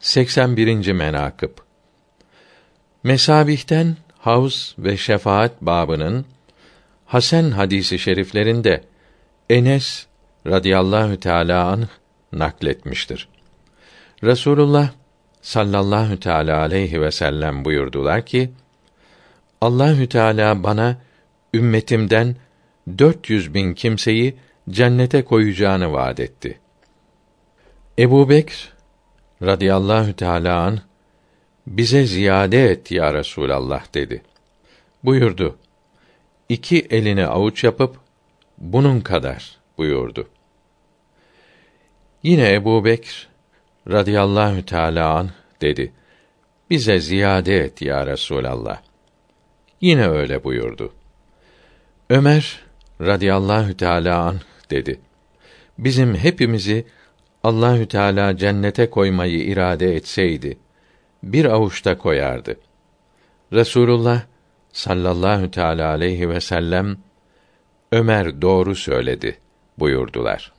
81. menakıb Mesabihten havz ve şefaat babının Hasan hadisi şeriflerinde Enes radıyallahu teala nakletmiştir. Resulullah sallallahu teala aleyhi ve sellem buyurdular ki: Allahü Teala bana ümmetimden 400 bin kimseyi cennete koyacağını vaad etti. Ebu Bekr radıyallahu teâlâ an, bize ziyade et ya Resûlallah dedi. Buyurdu. İki elini avuç yapıp, bunun kadar buyurdu. Yine Ebu Bekr radıyallahu teâlâ an dedi. Bize ziyade et ya Resûlallah. Yine öyle buyurdu. Ömer radıyallahu teâlâ an dedi. Bizim hepimizi Allahü Teala cennete koymayı irade etseydi bir avuçta koyardı. Resulullah sallallahu teala aleyhi ve sellem Ömer doğru söyledi buyurdular.